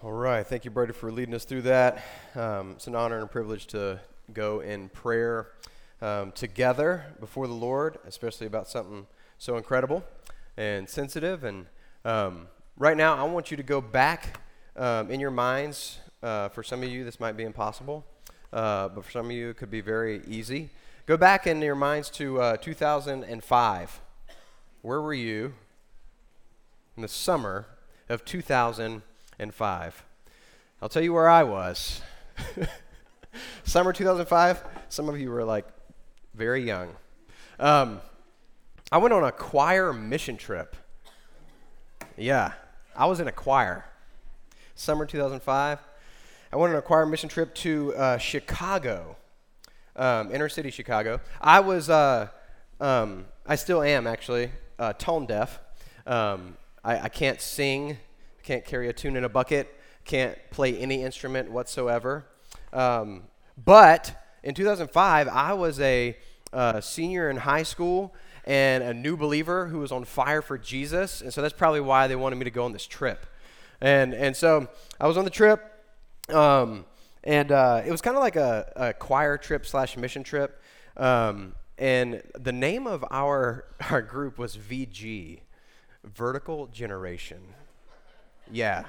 All right. Thank you, Brady, for leading us through that. Um, it's an honor and a privilege to go in prayer um, together before the Lord, especially about something so incredible and sensitive. And um, right now, I want you to go back um, in your minds. Uh, for some of you, this might be impossible, uh, but for some of you, it could be very easy. Go back in your minds to uh, 2005. Where were you in the summer of 2005? And 5. I'll tell you where I was. Summer 2005, some of you were like very young. Um, I went on a choir mission trip. Yeah, I was in a choir. Summer 2005, I went on a choir mission trip to uh, Chicago, um, inner city Chicago. I was, uh, um, I still am actually, uh, tone deaf. Um, I, I can't sing can't carry a tune in a bucket, can't play any instrument whatsoever. Um, but in 2005, I was a uh, senior in high school and a new believer who was on fire for Jesus. And so that's probably why they wanted me to go on this trip. And, and so I was on the trip, um, and uh, it was kind of like a, a, choir trip slash mission trip. Um, and the name of our, our group was VG, Vertical Generation. Yeah, it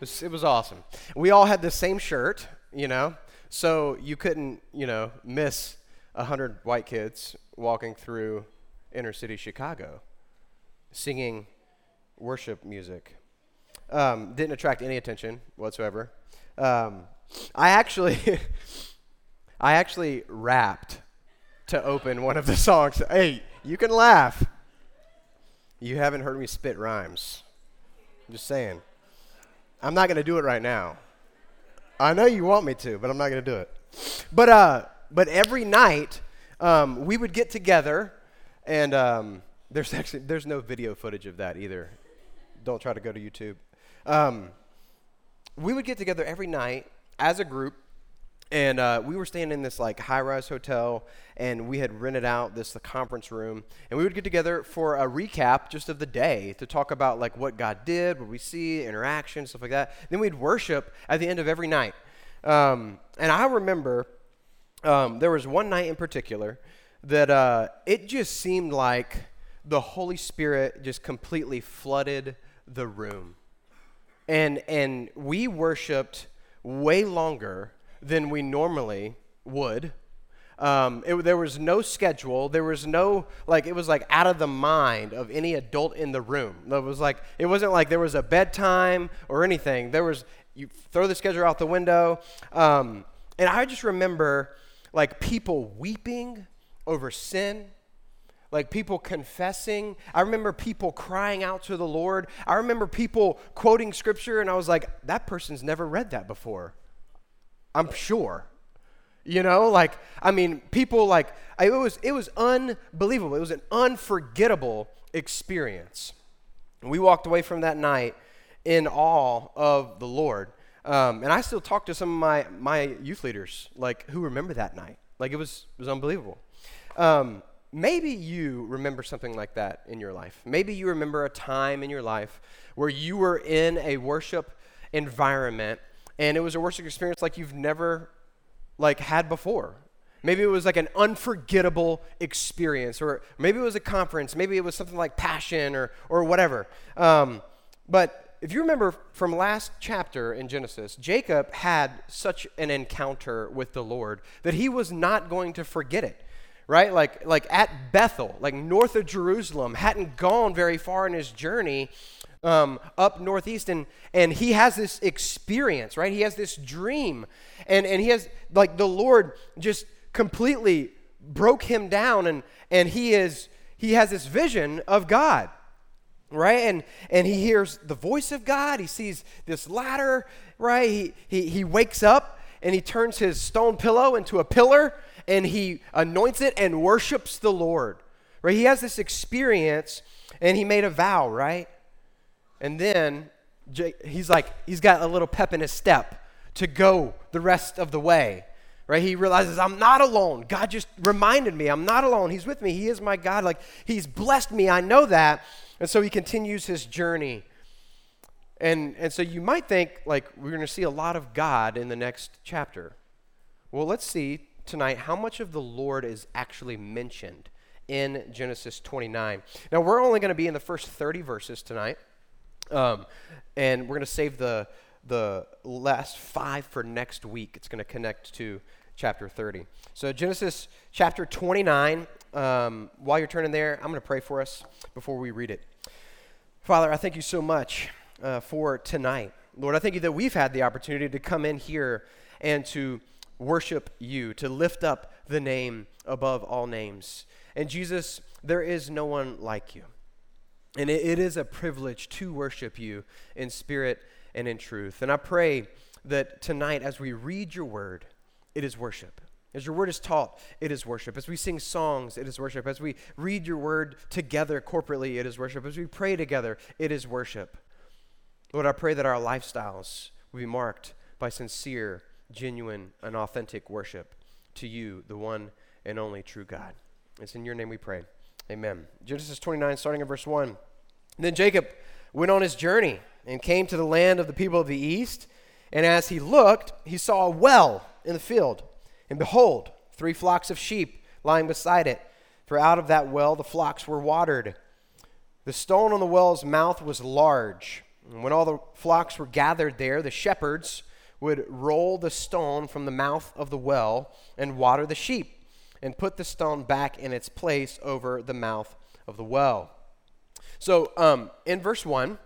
was, it was awesome. We all had the same shirt, you know, so you couldn't, you know, miss a hundred white kids walking through inner city Chicago, singing worship music. Um, didn't attract any attention whatsoever. Um, I actually, I actually rapped to open one of the songs. Hey, you can laugh. You haven't heard me spit rhymes. I'm just saying. I'm not going to do it right now. I know you want me to, but I'm not going to do it. But, uh, but every night, um, we would get together, and um, there's actually there's no video footage of that either. Don't try to go to YouTube. Um, we would get together every night as a group, and uh, we were staying in this like high-rise hotel and we had rented out this the conference room and we would get together for a recap just of the day to talk about like what god did what we see interaction stuff like that. Then we'd worship at the end of every night. Um, and i remember um, there was one night in particular that uh, it just seemed like the holy spirit just completely flooded the room. And and we worshiped way longer than we normally would. Um, it, there was no schedule. There was no, like, it was like out of the mind of any adult in the room. It was like, it wasn't like there was a bedtime or anything. There was, you throw the schedule out the window. Um, and I just remember, like, people weeping over sin, like people confessing. I remember people crying out to the Lord. I remember people quoting scripture, and I was like, that person's never read that before. I'm sure. You know, like I mean, people like it was it was unbelievable. It was an unforgettable experience. And we walked away from that night in awe of the Lord. Um, and I still talk to some of my my youth leaders, like who remember that night. Like it was it was unbelievable. Um, maybe you remember something like that in your life. Maybe you remember a time in your life where you were in a worship environment and it was a worship experience like you've never like had before. Maybe it was like an unforgettable experience, or maybe it was a conference, maybe it was something like passion or, or whatever. Um, but if you remember from last chapter in Genesis, Jacob had such an encounter with the Lord that he was not going to forget it right? Like, like at Bethel, like north of Jerusalem, hadn't gone very far in his journey, um, up northeast, and, and he has this experience, right? He has this dream, and, and he has, like, the Lord just completely broke him down, and, and he is, he has this vision of God, right? And, and he hears the voice of God, he sees this ladder, right? He, he, he wakes up, and he turns his stone pillow into a pillar, and he anoints it and worships the Lord, right? He has this experience, and he made a vow, right? And then he's like, he's got a little pep in his step to go the rest of the way. Right? He realizes I'm not alone. God just reminded me I'm not alone. He's with me. He is my God. Like he's blessed me. I know that. And so he continues his journey. And, and so you might think, like, we're going to see a lot of God in the next chapter. Well, let's see tonight how much of the Lord is actually mentioned in Genesis 29. Now, we're only going to be in the first 30 verses tonight, um, and we're going to save the, the last five for next week. It's going to connect to chapter 30. So, Genesis chapter 29, um, while you're turning there, I'm going to pray for us before we read it. Father, I thank you so much uh, for tonight. Lord, I thank you that we've had the opportunity to come in here and to worship you, to lift up the name above all names. And Jesus, there is no one like you. And it, it is a privilege to worship you in spirit and in truth. And I pray that tonight, as we read your word, it is worship. As your word is taught, it is worship. As we sing songs, it is worship. As we read your word together corporately, it is worship. As we pray together, it is worship. Lord, I pray that our lifestyles will be marked by sincere, genuine, and authentic worship to you, the one and only true God. It's in your name we pray. Amen. Genesis 29, starting in verse 1. Then Jacob went on his journey and came to the land of the people of the east. And as he looked, he saw a well in the field and behold, three flocks of sheep lying beside it, for out of that well the flocks were watered. The stone on the well's mouth was large. And when all the flocks were gathered there, the shepherds would roll the stone from the mouth of the well and water the sheep, and put the stone back in its place over the mouth of the well. So, um, in verse 1,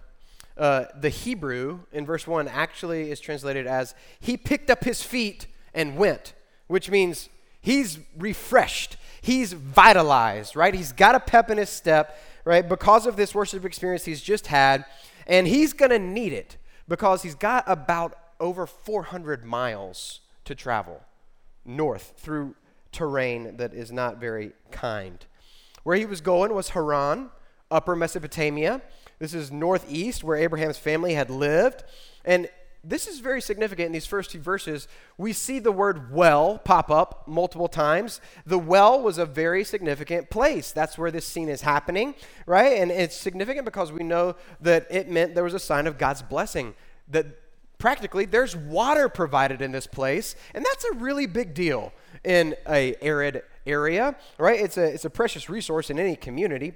uh, the Hebrew in verse 1 actually is translated as, He picked up his feet and went which means he's refreshed, he's vitalized, right? He's got a pep in his step, right? Because of this worship experience he's just had, and he's going to need it because he's got about over 400 miles to travel north through terrain that is not very kind. Where he was going was Haran, upper Mesopotamia. This is northeast where Abraham's family had lived. And this is very significant in these first two verses. We see the word well pop up multiple times. The well was a very significant place. That's where this scene is happening, right? And it's significant because we know that it meant there was a sign of God's blessing. That practically there's water provided in this place, and that's a really big deal in a arid area, right? It's a it's a precious resource in any community.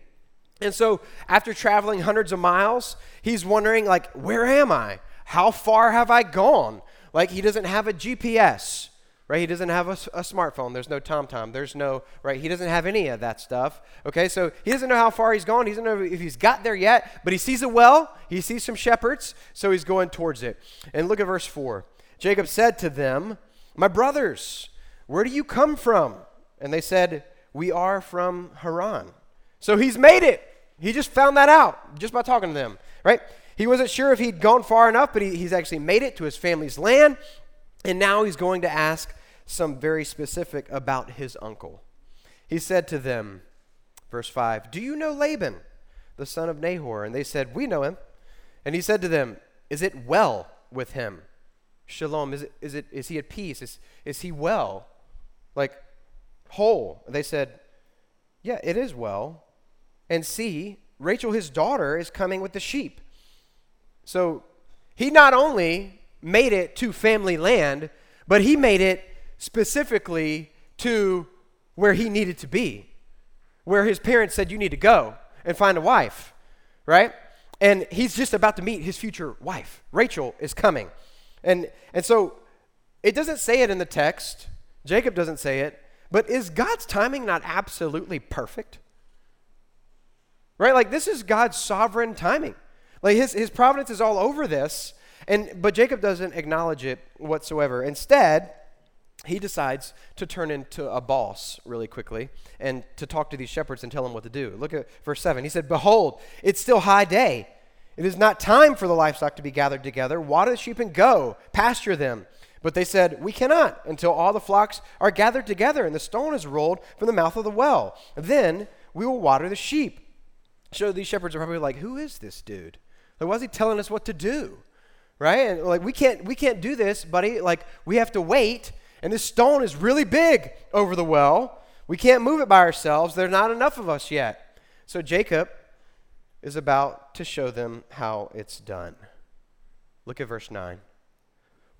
And so after traveling hundreds of miles, he's wondering like, where am I? How far have I gone? Like he doesn't have a GPS, right? He doesn't have a, a smartphone. There's no TomTom. There's no, right? He doesn't have any of that stuff. Okay, so he doesn't know how far he's gone. He doesn't know if he's got there yet, but he sees a well. He sees some shepherds, so he's going towards it. And look at verse 4. Jacob said to them, My brothers, where do you come from? And they said, We are from Haran. So he's made it. He just found that out just by talking to them, right? He wasn't sure if he'd gone far enough, but he, he's actually made it to his family's land. And now he's going to ask some very specific about his uncle. He said to them, verse 5, Do you know Laban, the son of Nahor? And they said, We know him. And he said to them, Is it well with him? Shalom. Is, it, is, it, is he at peace? Is, is he well? Like whole? They said, Yeah, it is well. And see, Rachel, his daughter, is coming with the sheep. So he not only made it to family land, but he made it specifically to where he needed to be, where his parents said, You need to go and find a wife, right? And he's just about to meet his future wife. Rachel is coming. And, and so it doesn't say it in the text, Jacob doesn't say it, but is God's timing not absolutely perfect? Right? Like, this is God's sovereign timing. Like his, his providence is all over this, and but Jacob doesn't acknowledge it whatsoever. Instead, he decides to turn into a boss really quickly and to talk to these shepherds and tell them what to do. Look at verse 7. He said, Behold, it's still high day. It is not time for the livestock to be gathered together. Water the sheep and go, pasture them. But they said, We cannot until all the flocks are gathered together and the stone is rolled from the mouth of the well. Then we will water the sheep. So these shepherds are probably like, Who is this dude? Like, why is he telling us what to do? Right? And like we can't we can't do this, buddy. Like we have to wait. And this stone is really big over the well. We can't move it by ourselves. There's not enough of us yet. So Jacob is about to show them how it's done. Look at verse 9.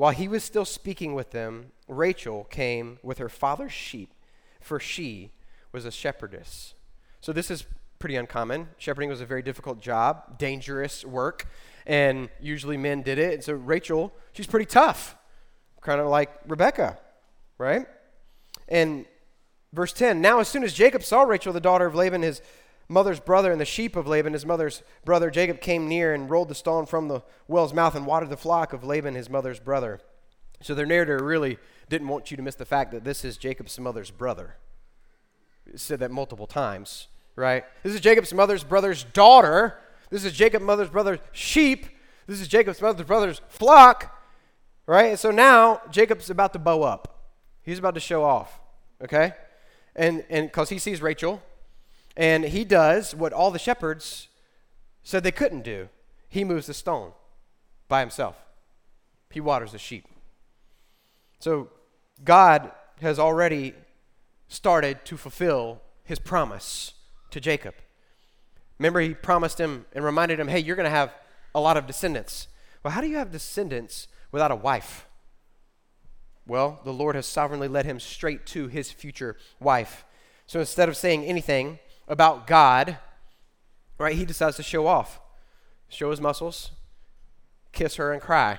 While he was still speaking with them, Rachel came with her father's sheep, for she was a shepherdess. So this is pretty uncommon. Shepherding was a very difficult job, dangerous work, and usually men did it. And so Rachel, she's pretty tough, kind of like Rebecca, right? And verse 10 Now, as soon as Jacob saw Rachel, the daughter of Laban, his mother's brother, and the sheep of Laban, his mother's brother, Jacob came near and rolled the stone from the well's mouth and watered the flock of Laban, his mother's brother. So their narrator really didn't want you to miss the fact that this is Jacob's mother's brother. Said that multiple times, right? This is Jacob's mother's brother's daughter. This is Jacob's mother's brother's sheep. This is Jacob's mother's brother's flock, right? And so now Jacob's about to bow up. He's about to show off, okay? And and because he sees Rachel, and he does what all the shepherds said they couldn't do. He moves the stone by himself. He waters the sheep. So God has already started to fulfill his promise to Jacob. Remember, he promised him and reminded him, hey, you're going to have a lot of descendants. Well, how do you have descendants without a wife? Well, the Lord has sovereignly led him straight to his future wife. So instead of saying anything about God, right, he decides to show off, show his muscles, kiss her, and cry.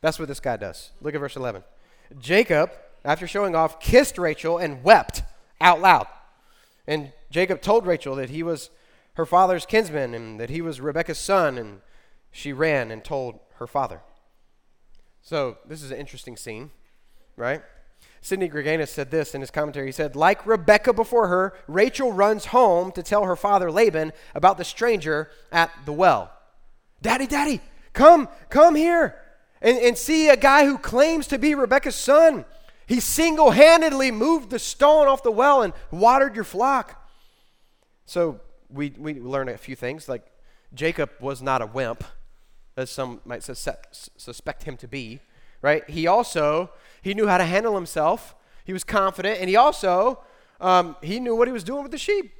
That's what this guy does. Look at verse 11. Jacob, after showing off, kissed Rachel and wept out loud. And Jacob told Rachel that he was her father's kinsman and that he was Rebekah's son, and she ran and told her father. So, this is an interesting scene, right? Sidney Greidanus said this in his commentary. He said, Like Rebekah before her, Rachel runs home to tell her father Laban about the stranger at the well. Daddy, daddy, come, come here and, and see a guy who claims to be Rebekah's son. He single handedly moved the stone off the well and watered your flock. So we, we learn a few things. Like Jacob was not a wimp, as some might suspect him to be, right? He also, he knew how to handle himself. He was confident, and he also, um, he knew what he was doing with the sheep.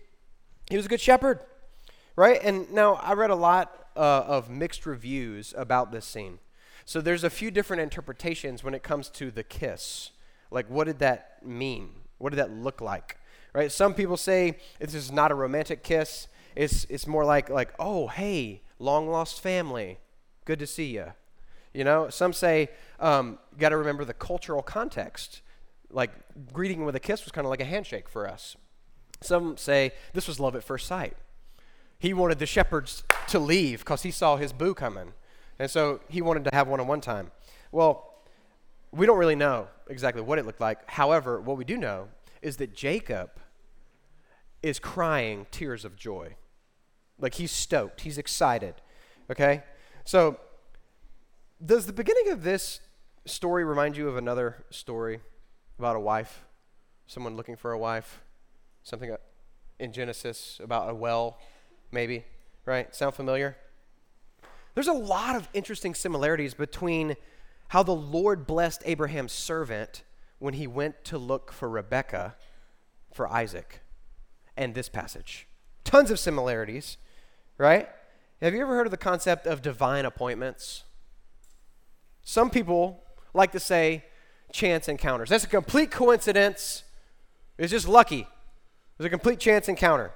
He was a good shepherd, right? And now I read a lot uh, of mixed reviews about this scene. So there's a few different interpretations when it comes to the kiss. Like, what did that mean? What did that look like? Right? Some people say this is not a romantic kiss. It's, it's more like, like, oh, hey, long lost family. Good to see you. You know, some say, um, got to remember the cultural context. Like, greeting with a kiss was kind of like a handshake for us. Some say this was love at first sight. He wanted the shepherds to leave because he saw his boo coming. And so he wanted to have one on one time. Well, we don't really know exactly what it looked like. However, what we do know is that Jacob is crying tears of joy. Like he's stoked, he's excited. Okay? So, does the beginning of this story remind you of another story about a wife? Someone looking for a wife? Something uh, in Genesis about a well, maybe? Right? Sound familiar? There's a lot of interesting similarities between how the Lord blessed Abraham's servant when he went to look for Rebekah for Isaac and this passage. Tons of similarities, right? Have you ever heard of the concept of divine appointments? Some people like to say chance encounters. That's a complete coincidence. It's just lucky. It's a complete chance encounter.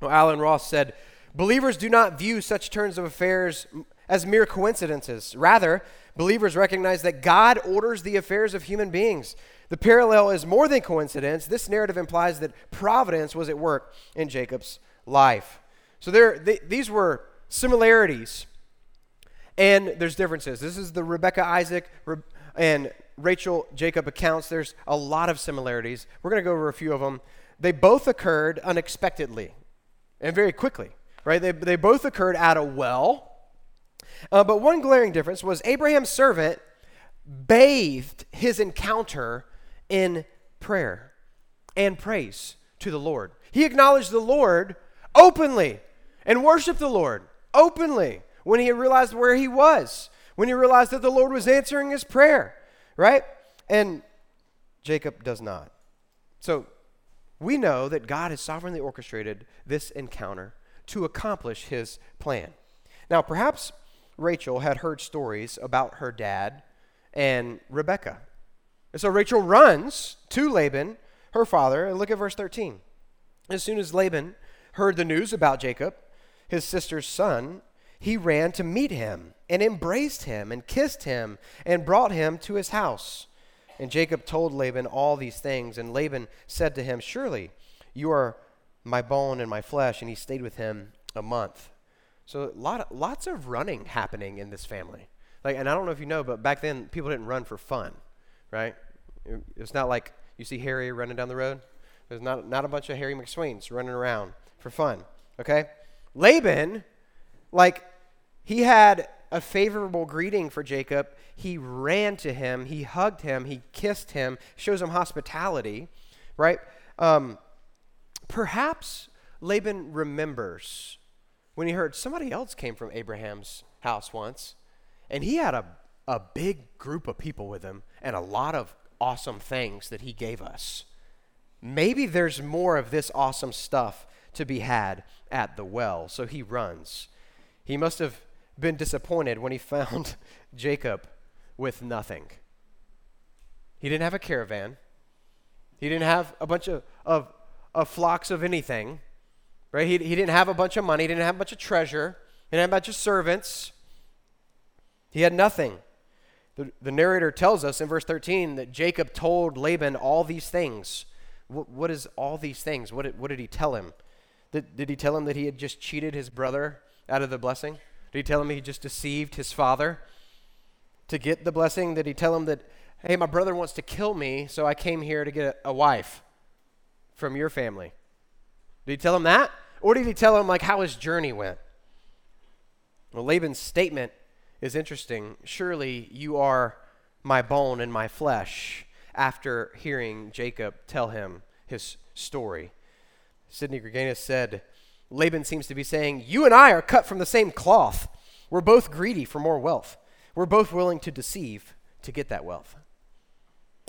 Well, Allen Ross said, Believers do not view such turns of affairs as mere coincidences. Rather, believers recognize that God orders the affairs of human beings. The parallel is more than coincidence. This narrative implies that providence was at work in Jacob's life. So there, th- these were similarities, and there's differences. This is the Rebecca, Isaac, and Rachel, Jacob accounts. There's a lot of similarities. We're going to go over a few of them. They both occurred unexpectedly and very quickly right? They, they both occurred at a well. Uh, but one glaring difference was Abraham's servant bathed his encounter in prayer and praise to the Lord. He acknowledged the Lord openly and worshiped the Lord openly when he realized where he was, when he realized that the Lord was answering his prayer, right? And Jacob does not. So we know that God has sovereignly orchestrated this encounter to accomplish his plan. Now, perhaps Rachel had heard stories about her dad and Rebekah. And so Rachel runs to Laban, her father, and look at verse 13. As soon as Laban heard the news about Jacob, his sister's son, he ran to meet him and embraced him and kissed him and brought him to his house. And Jacob told Laban all these things, and Laban said to him, Surely you are my bone and my flesh. And he stayed with him a month. So lot, lots of running happening in this family. Like, and I don't know if you know, but back then people didn't run for fun, right? It's not like you see Harry running down the road. There's not, not a bunch of Harry McSweens running around for fun, okay? Laban, like, he had a favorable greeting for Jacob. He ran to him, he hugged him, he kissed him, shows him hospitality, right? Um, perhaps Laban remembers when he heard somebody else came from Abraham's house once, and he had a, a big group of people with him and a lot of awesome things that he gave us. Maybe there's more of this awesome stuff to be had at the well. So he runs. He must have been disappointed when he found Jacob with nothing. He didn't have a caravan. He didn't have a bunch of, of, of flocks of anything. Right? He, he didn't have a bunch of money. He didn't have a bunch of treasure. He didn't have a bunch of servants. He had nothing. The, the narrator tells us in verse 13 that Jacob told Laban all these things. what, what is all these things? What did, what did he tell him? Did, did he tell him that he had just cheated his brother out of the blessing? Did he tell him he just deceived his father to get the blessing? Did he tell him that, hey, my brother wants to kill me, so I came here to get a, wife from your family? Did he tell him that? Or did he tell him, like, how his journey went? Well, Laban's statement is interesting. Surely you are my bone and my flesh, after hearing Jacob tell him his story. Sidney Greidanus said, Laban seems to be saying, You and I are cut from the same cloth. We're both greedy for more wealth. We're both willing to deceive to get that wealth.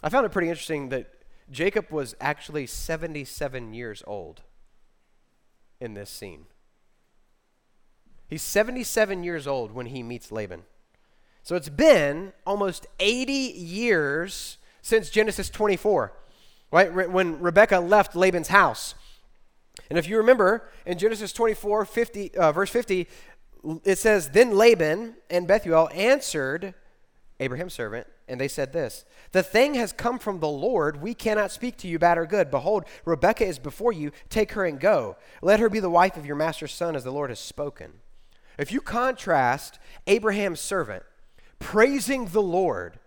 I found it pretty interesting that Jacob was actually 77 years old in this scene. He's 77 years old when he meets Laban. So it's been almost 80 years since Genesis 24, right? When Rebekah left Laban's house. And if you remember in Genesis 24, 50, uh, verse 50, it says, Then Laban and Bethuel answered Abraham's servant, and they said this The thing has come from the Lord. We cannot speak to you bad or good. Behold, Rebekah is before you. Take her and go. Let her be the wife of your master's son, as the Lord has spoken. If you contrast Abraham's servant praising the Lord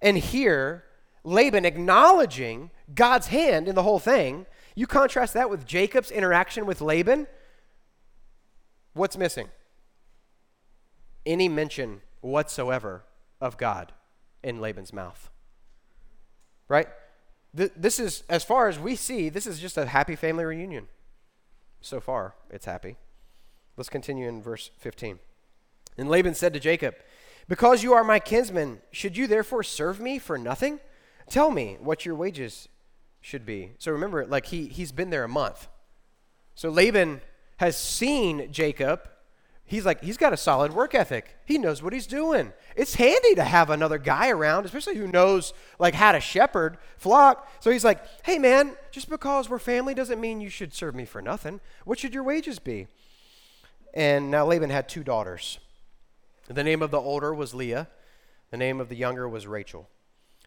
and here Laban acknowledging God's hand in the whole thing, you contrast that with Jacob's interaction with Laban, what's missing? Any mention whatsoever of God in Laban's mouth. Right? This is, as far as we see, this is just a happy family reunion. So far, it's happy. Let's continue in verse 15. And Laban said to Jacob, Because you are my kinsman, should you therefore serve me for nothing? Tell me what your wages should be. So remember, like he, he's been there a month. So Laban has seen Jacob. He's like, he's got a solid work ethic. He knows what he's doing. It's handy to have another guy around, especially who knows like how to shepherd flock. So he's like, hey man, just because we're family doesn't mean you should serve me for nothing. What should your wages be? And now Laban had two daughters. The name of the older was Leah, the name of the younger was Rachel.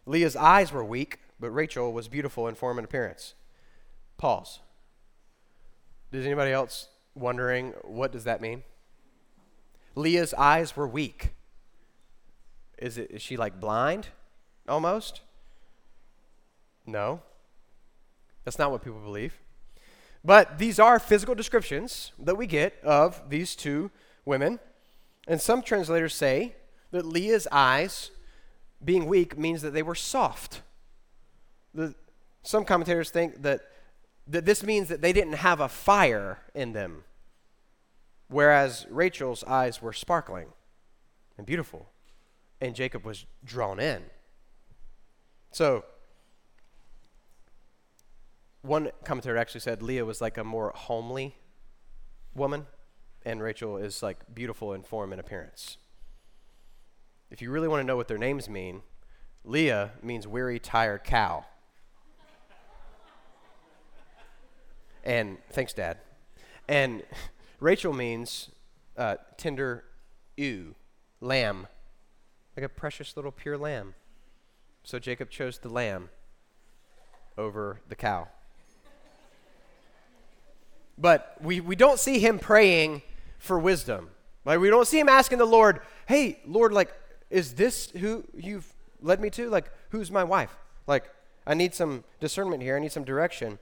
Leah's eyes were weak, but Rachel was beautiful in form and appearance. Pause. Does anybody else wondering what does that mean? Leah's eyes were weak. Is it is she like blind almost? No. That's not what people believe. But these are physical descriptions that we get of these two women. And some translators say that Leah's eyes being weak means that they were soft. The, some commentators think that, that this means that they didn't have a fire in them, whereas Rachel's eyes were sparkling and beautiful, and Jacob was drawn in. So, one commentator actually said Leah was like a more homely woman, and Rachel is like beautiful in form and appearance. if you really want to know what their names mean, Leah means weary, tired cow. And thanks, Dad. And Rachel means uh, tender ewe, lamb, like a precious little pure lamb. So Jacob chose the lamb over the cow. But we, we don't see him praying for wisdom. Like we don't see him asking the Lord, hey, Lord, like, is this who you've led me to? Like, who's my wife? Like, I need some discernment here. I need some direction.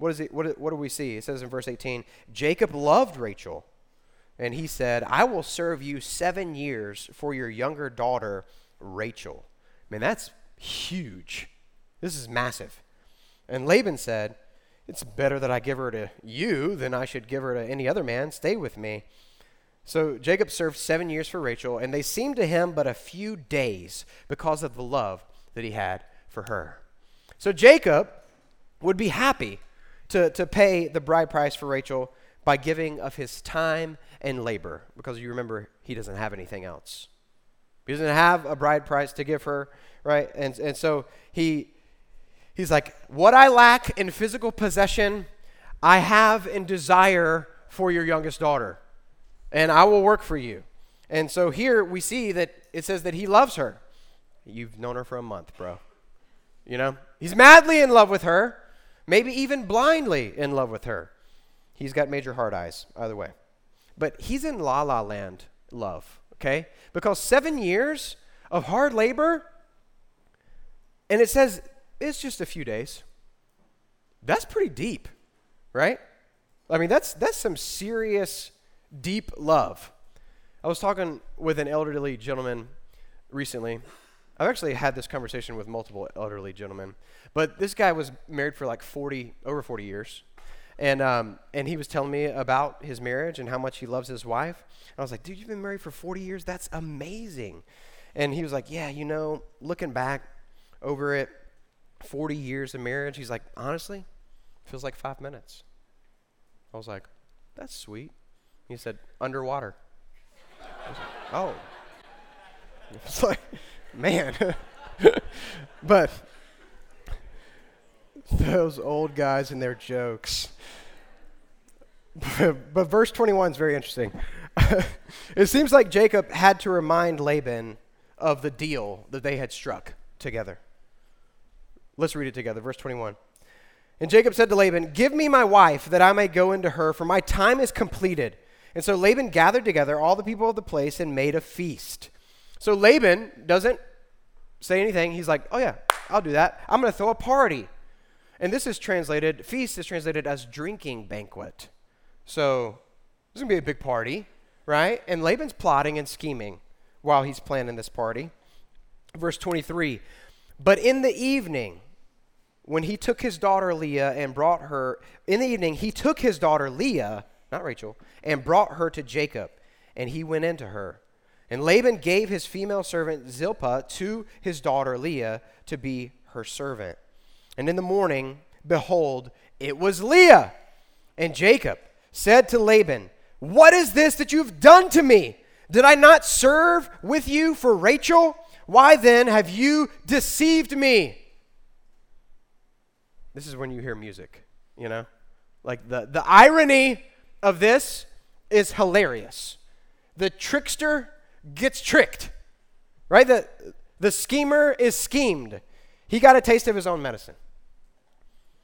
What is it? What, what do we see? It says in verse 18, Jacob loved Rachel, and he said, I will serve you seven years for your younger daughter, Rachel. Man, that's huge. This is massive. And Laban said, It's better that I give her to you than I should give her to any other man. Stay with me. So Jacob served seven years for Rachel, and they seemed to him but a few days because of the love that he had for her. So Jacob would be happy to, to pay the bride price for Rachel by giving of his time and labor, because you remember he doesn't have anything else. He doesn't have a bride price to give her, right? And, and so he, he's like, What I lack in physical possession, I have in desire for your youngest daughter and I will work for you. And so here we see that it says that he loves her. You've known her for a month, bro. You know? He's madly in love with her, maybe even blindly in love with her. He's got major hard eyes, either way. But he's in la la land love, okay? Because seven years of hard labor, and it says it's just a few days. That's pretty deep, right? I mean, that's that's some serious deep love. I was talking with an elderly gentleman recently. I've actually had this conversation with multiple elderly gentlemen, but this guy was married for like 40, over 40 years. And, um, and he was telling me about his marriage and how much he loves his wife. And I was like, dude, you've been married for 40 years? That's amazing. And he was like, yeah, you know, looking back over it, 40 years of marriage, he's like, honestly, feels like five minutes. I was like, that's sweet. He said, underwater. Like, oh. It's like, man. but those old guys and their jokes. but verse 21 is very interesting. it seems like Jacob had to remind Laban of the deal that they had struck together. Let's read it together. Verse 21. And Jacob said to Laban, Give me my wife that I may go into her, for my time is completed. And so Laban gathered together all the people of the place and made a feast. So Laban doesn't say anything. He's like, oh, yeah, I'll do that. I'm going to throw a party. And this is translated, feast is translated as drinking banquet. So this is going to be a big party, right? And Laban's plotting and scheming while he's planning this party. Verse 23 But in the evening, when he took his daughter Leah and brought her, in the evening, he took his daughter Leah not Rachel, and brought her to Jacob, and he went into her. And Laban gave his female servant Zilpah to his daughter Leah to be her servant. And in the morning, behold, it was Leah. And Jacob said to Laban, What is this that you've done to me? Did I not serve with you for Rachel? Why then have you deceived me? This is when you hear music, you know? Like the, the irony of this is hilarious. The trickster gets tricked, right? The, the schemer is schemed. He got a taste of his own medicine.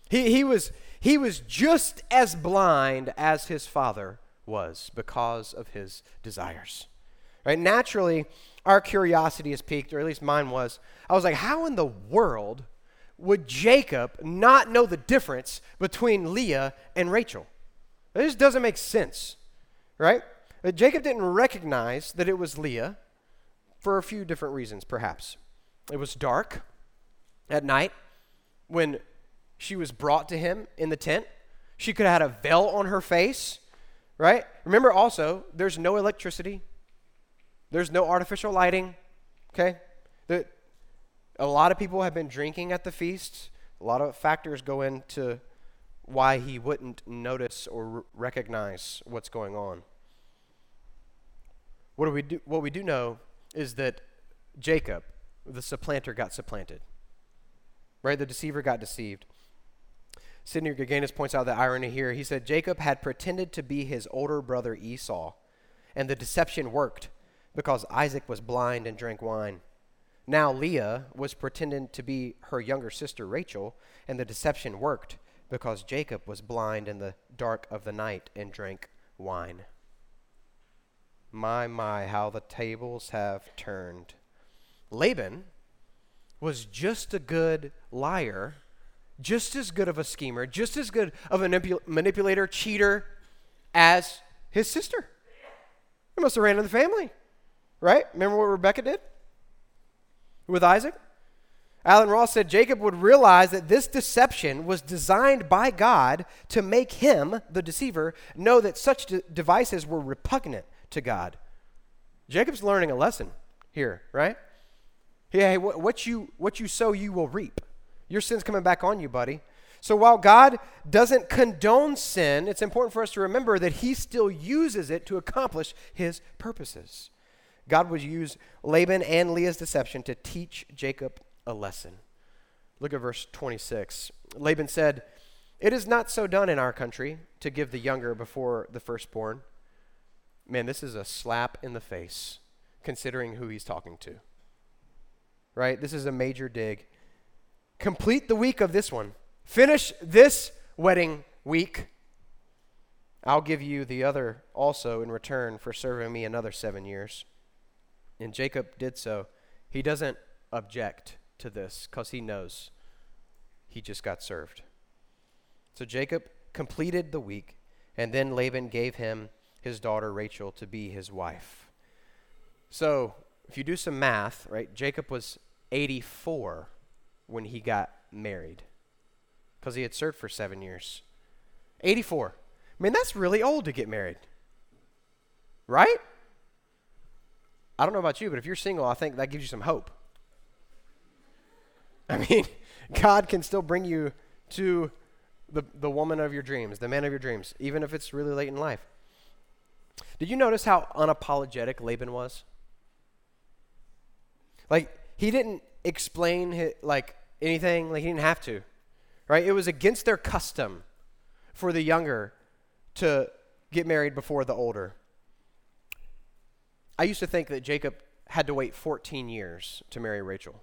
He, he, was, he was just as blind as his father was because of his desires. Right? Naturally, our curiosity is piqued, or at least mine was. I was like, how in the world would Jacob not know the difference between Leah and Rachel? This doesn't make sense, right? Uh, Jacob didn't recognize that it was Leah for a few different reasons, perhaps. It was dark at night when she was brought to him in the tent. She could have had a veil on her face, right? Remember also, there's no electricity, there's no artificial lighting, okay? The, a lot of people have been drinking at the feast. A lot of factors go into why he wouldn't notice or recognize what's going on. What, do we do, what we do know is that Jacob, the supplanter, got supplanted. Right? The deceiver got deceived. Sidney Greidanus points out the irony here. He said Jacob had pretended to be his older brother Esau, and the deception worked because Isaac was blind and drank wine. Now Leah was pretending to be her younger sister Rachel, and the deception worked because Jacob was blind in the dark of the night and drank wine. My, my, how the tables have turned. Laban was just a good liar, just as good of a schemer, just as good of a manipul- manipulator, cheater as his sister. He must have ran in the family, right? Remember what Rebecca did with Isaac? Allen Ross said Jacob would realize that this deception was designed by God to make him, the deceiver, know that such de- devices were repugnant to God. Jacob's learning a lesson here, right? Yeah, hey, what, you, what you sow, you will reap. Your sin's coming back on you, buddy. So while God doesn't condone sin, it's important for us to remember that He still uses it to accomplish His purposes. God would use Laban and Leah's deception to teach Jacob a lesson. Look at verse 26. Laban said, It is not so done in our country to give the younger before the firstborn. Man, this is a slap in the face, considering who he's talking to. Right? This is a major dig. Complete the week of this one. Finish this wedding week. I'll give you the other also in return for serving me another seven years. And Jacob did so. He doesn't object to this because he knows he just got served. So Jacob completed the week, and then Laban gave him his daughter Rachel to be his wife. So, if you do some math, right, Jacob was 84 when he got married because he had served for seven years. 84. I mean, that's really old to get married, right? I don't know about you, but if you're single, I think that gives you some hope. I mean, God can still bring you to the, the woman of your dreams, the man of your dreams, even if it's really late in life. Did you notice how unapologetic Laban was? Like, he didn't explain his, like anything, like he didn't have to. Right? It was against their custom for the younger to get married before the older. I used to think that Jacob had to wait 14 years to marry Rachel.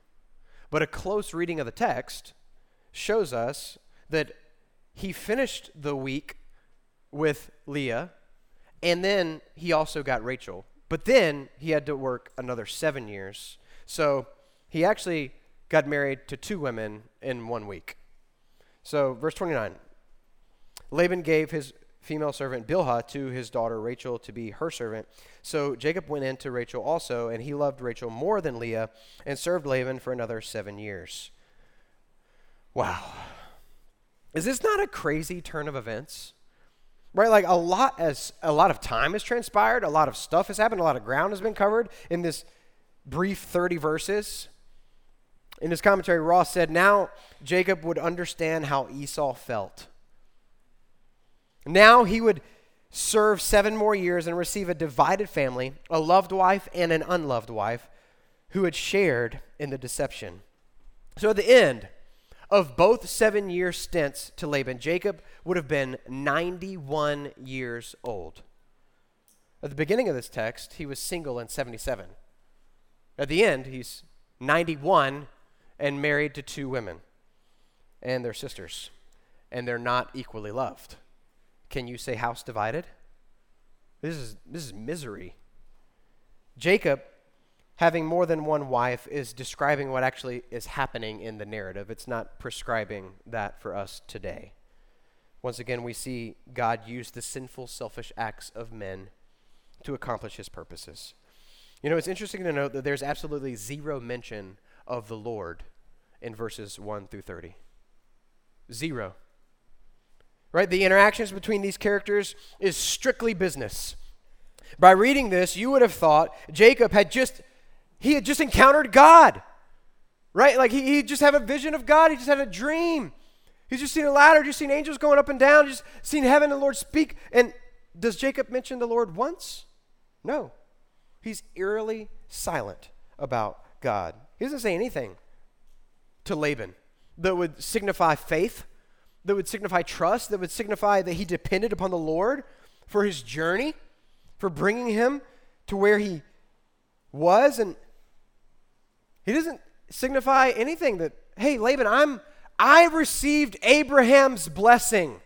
But a close reading of the text shows us that he finished the week with Leah, and then he also got Rachel. But then he had to work another seven years. So he actually got married to two women in one week. So, verse 29 Laban gave his female servant Bilhah to his daughter Rachel to be her servant. So Jacob went in to Rachel also, and he loved Rachel more than Leah and served Laban for another seven years. Wow. Is this not a crazy turn of events? Right, like a lot as a lot of time has transpired, a lot of stuff has happened, a lot of ground has been covered in this brief 30 verses. In his commentary, Ross said, Now Jacob would understand how Esau felt. Now he would serve seven more years and receive a divided family, a loved wife and an unloved wife, who had shared in the deception. So at the end of both seven year stints to Laban, Jacob would have been 91 years old. At the beginning of this text, he was single and 77. At the end, he's 91 and married to two women and their sisters, and they're not equally loved. Can you say house divided? This is, this is misery. Jacob, having more than one wife, is describing what actually is happening in the narrative. It's not prescribing that for us today. Once again, we see God use the sinful, selfish acts of men to accomplish his purposes. You know, it's interesting to note that there's absolutely zero mention of the Lord in verses 1 through 30. Zero right? The interactions between these characters is strictly business. By reading this, you would have thought Jacob had just he had just encountered God. Right? Like he, he just had a vision of God. He just had a dream. He's just seen a ladder, just seen angels going up and down, just seen heaven and the Lord speak. And does Jacob mention the Lord once? No. He's eerily silent about God. He doesn't say anything to Laban that would signify faith, that would signify trust, that would signify that he depended upon the Lord for his journey, for bringing him to where he was. And he doesn't signify anything that, hey, Laban, I'm I received Abraham's blessing.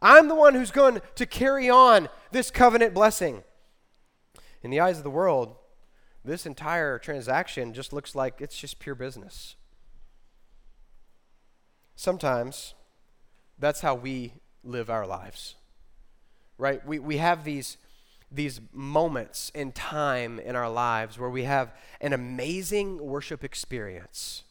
I'm the one who's going to carry on this covenant blessing. In the eyes of the world, this entire transaction just looks like it's just pure business. Sometimes that's how we live our lives, right? We, we have these, these moments in time in our lives where we have an amazing worship experience,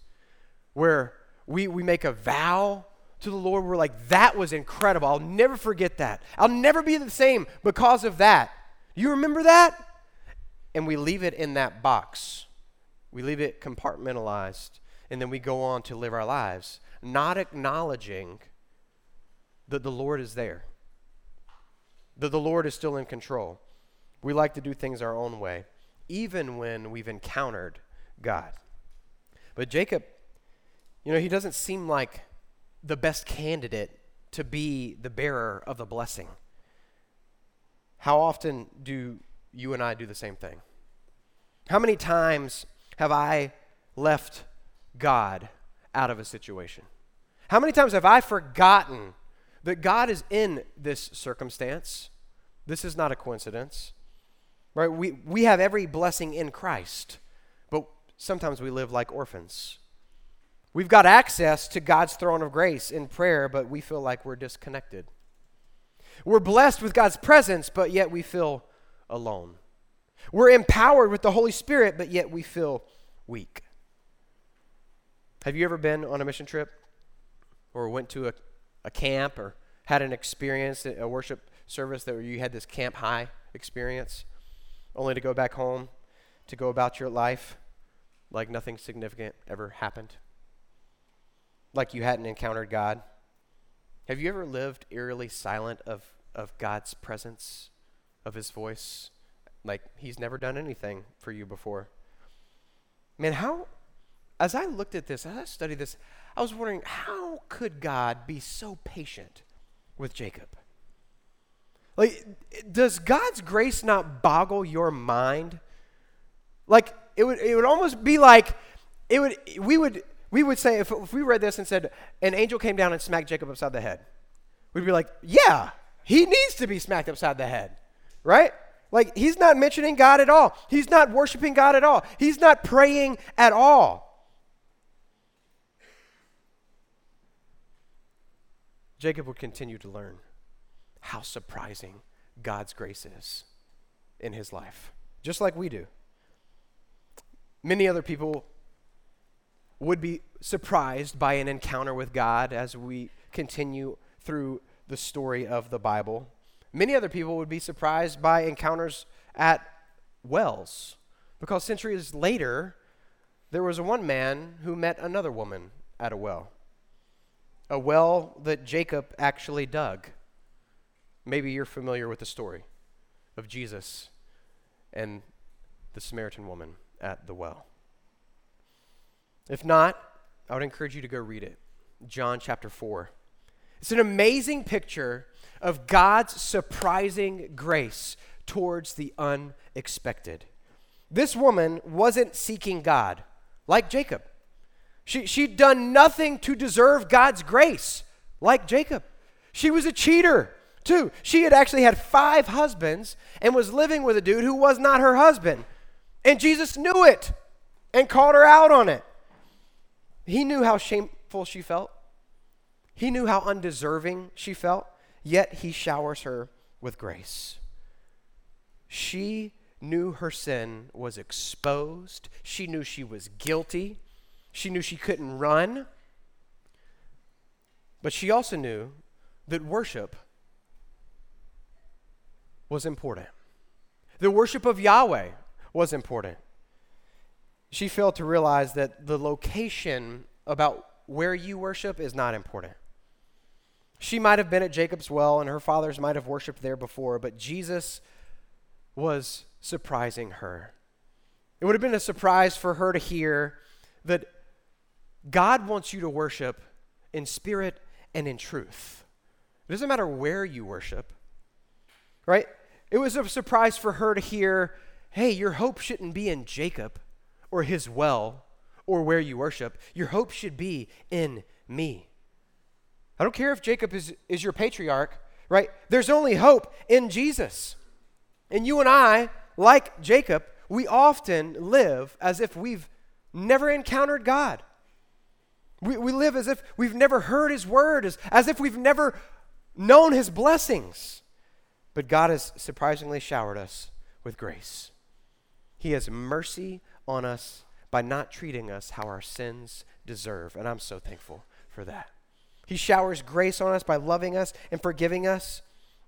where we, we make a vow to the Lord. We're like, that was incredible. I'll never forget that. I'll never be the same because of that. You remember that? And we leave it in that box. We leave it compartmentalized. And then we go on to live our lives, not acknowledging that the Lord is there, that the Lord is still in control. We like to do things our own way, even when we've encountered God. But Jacob, you know, he doesn't seem like the best candidate to be the bearer of the blessing. How often do you and I do the same thing? How many times have I left God out of a situation? How many times have I forgotten that God is in this circumstance? This is not a coincidence. Right? We, we have every blessing in Christ, but sometimes we live like orphans. We've got access to God's throne of grace in prayer, but we feel like we're disconnected. We're blessed with God's presence, but yet we feel alone. We're empowered with the Holy Spirit, but yet we feel weak. Have you ever been on a mission trip or went to a, a camp or had an experience, a worship service that you had this camp high experience, only to go back home to go about your life like nothing significant ever happened? like you hadn't encountered God? Have you ever lived eerily silent of, of God's presence, of His voice? Like He's never done anything for you before. Man, how, as I looked at this, as I studied this, I was wondering how could God be so patient with Jacob? Like, does God's grace not boggle your mind? Like, it would, it would almost be like, it would, we would, we would say, if, if we read this and said, an angel came down and smacked Jacob upside the head, we'd be like, yeah, he needs to be smacked upside the head, right? Like, he's not mentioning God at all. He's not worshiping God at all. He's not praying at all. Jacob would continue to learn how surprising God's grace is in his life, just like we do. Many other people would be surprised by an encounter with God as we continue through the story of the Bible. Many other people would be surprised by encounters at wells, because centuries later, there was one man who met another woman at a well. A well that Jacob actually dug. Maybe you're familiar with the story of Jesus and the Samaritan woman at the well. If not, I would encourage you to go read it. John chapter 4. It's an amazing picture of God's surprising grace towards the unexpected. This woman wasn't seeking God like Jacob. She, she'd done nothing to deserve God's grace like Jacob. She was a cheater too. She had actually had five husbands and was living with a dude who was not her husband. And Jesus knew it and called her out on it. He knew how shameful she felt. He knew how undeserving she felt, yet he showers her with grace. She knew her sin was exposed. She knew she was guilty. She knew she couldn't run. But she also knew that worship was important. The worship of Yahweh was important she failed to realize that the location about where you worship is not important. She might have been at Jacob's well and her fathers might have worshiped there before, but Jesus was surprising her It would have been a surprise for her to hear that God wants you to worship in spirit and in truth. It doesn't matter where you worship, right? It was a surprise for her to hear, hey, your hope shouldn't be in Jacob or his well or where you worship. Your hope should be in me. I don't care if Jacob is, is your patriarch, right? There's only hope in Jesus. And you and I, like Jacob, we often live as if we've never encountered God. We, we live as if we've never heard his word, as, as if we've never known his blessings. But God has surprisingly showered us with grace. He has mercy on us by not treating us how our sins deserve. And I'm so thankful for that. He showers grace on us by loving us and forgiving us,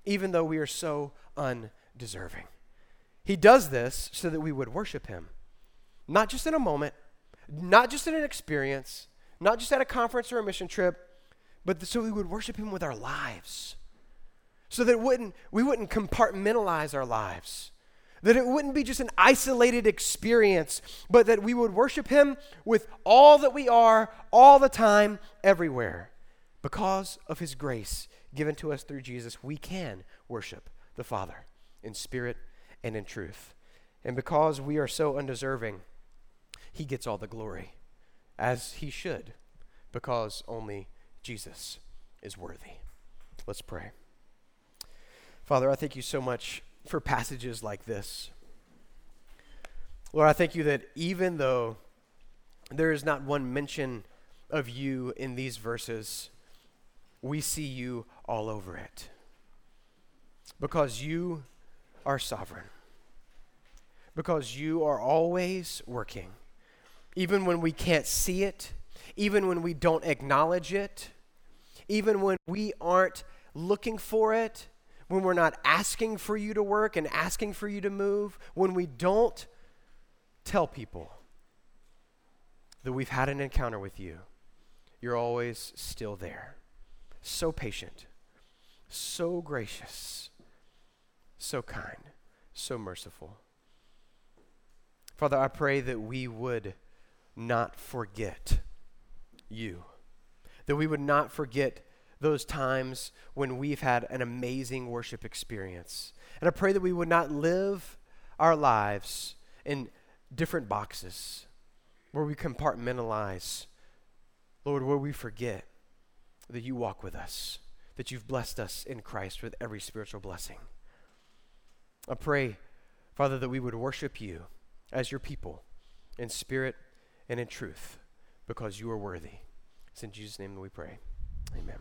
even though we are so undeserving. He does this so that we would worship Him, not just in a moment, not just in an experience, not just at a conference or a mission trip, but so we would worship Him with our lives. So that wouldn't, we wouldn't compartmentalize our lives. That it wouldn't be just an isolated experience, but that we would worship Him with all that we are, all the time, everywhere. Because of His grace given to us through Jesus, we can worship the Father in spirit and in truth. And because we are so undeserving, He gets all the glory as he should, because only Jesus is worthy. Let's pray. Father, I thank you so much for passages like this. Lord, I thank you that even though there is not one mention of you in these verses, we see you all over it. Because you are sovereign. Because you are always working even when we can't see it, even when we don't acknowledge it, even when we aren't looking for it, when we're not asking for you to work and asking for you to move, when we don't tell people that we've had an encounter with you, you're always still there. So patient, so gracious, so kind, so merciful. Father, I pray that we would not forget you. That we would not forget those times when we've had an amazing worship experience. And I pray that we would not live our lives in different boxes where we compartmentalize. Lord, where we forget that you walk with us, that you've blessed us in Christ with every spiritual blessing. I pray, Father, that we would worship you as your people in spirit and in truth because you are worthy. It's in Jesus' name that we pray. Amen.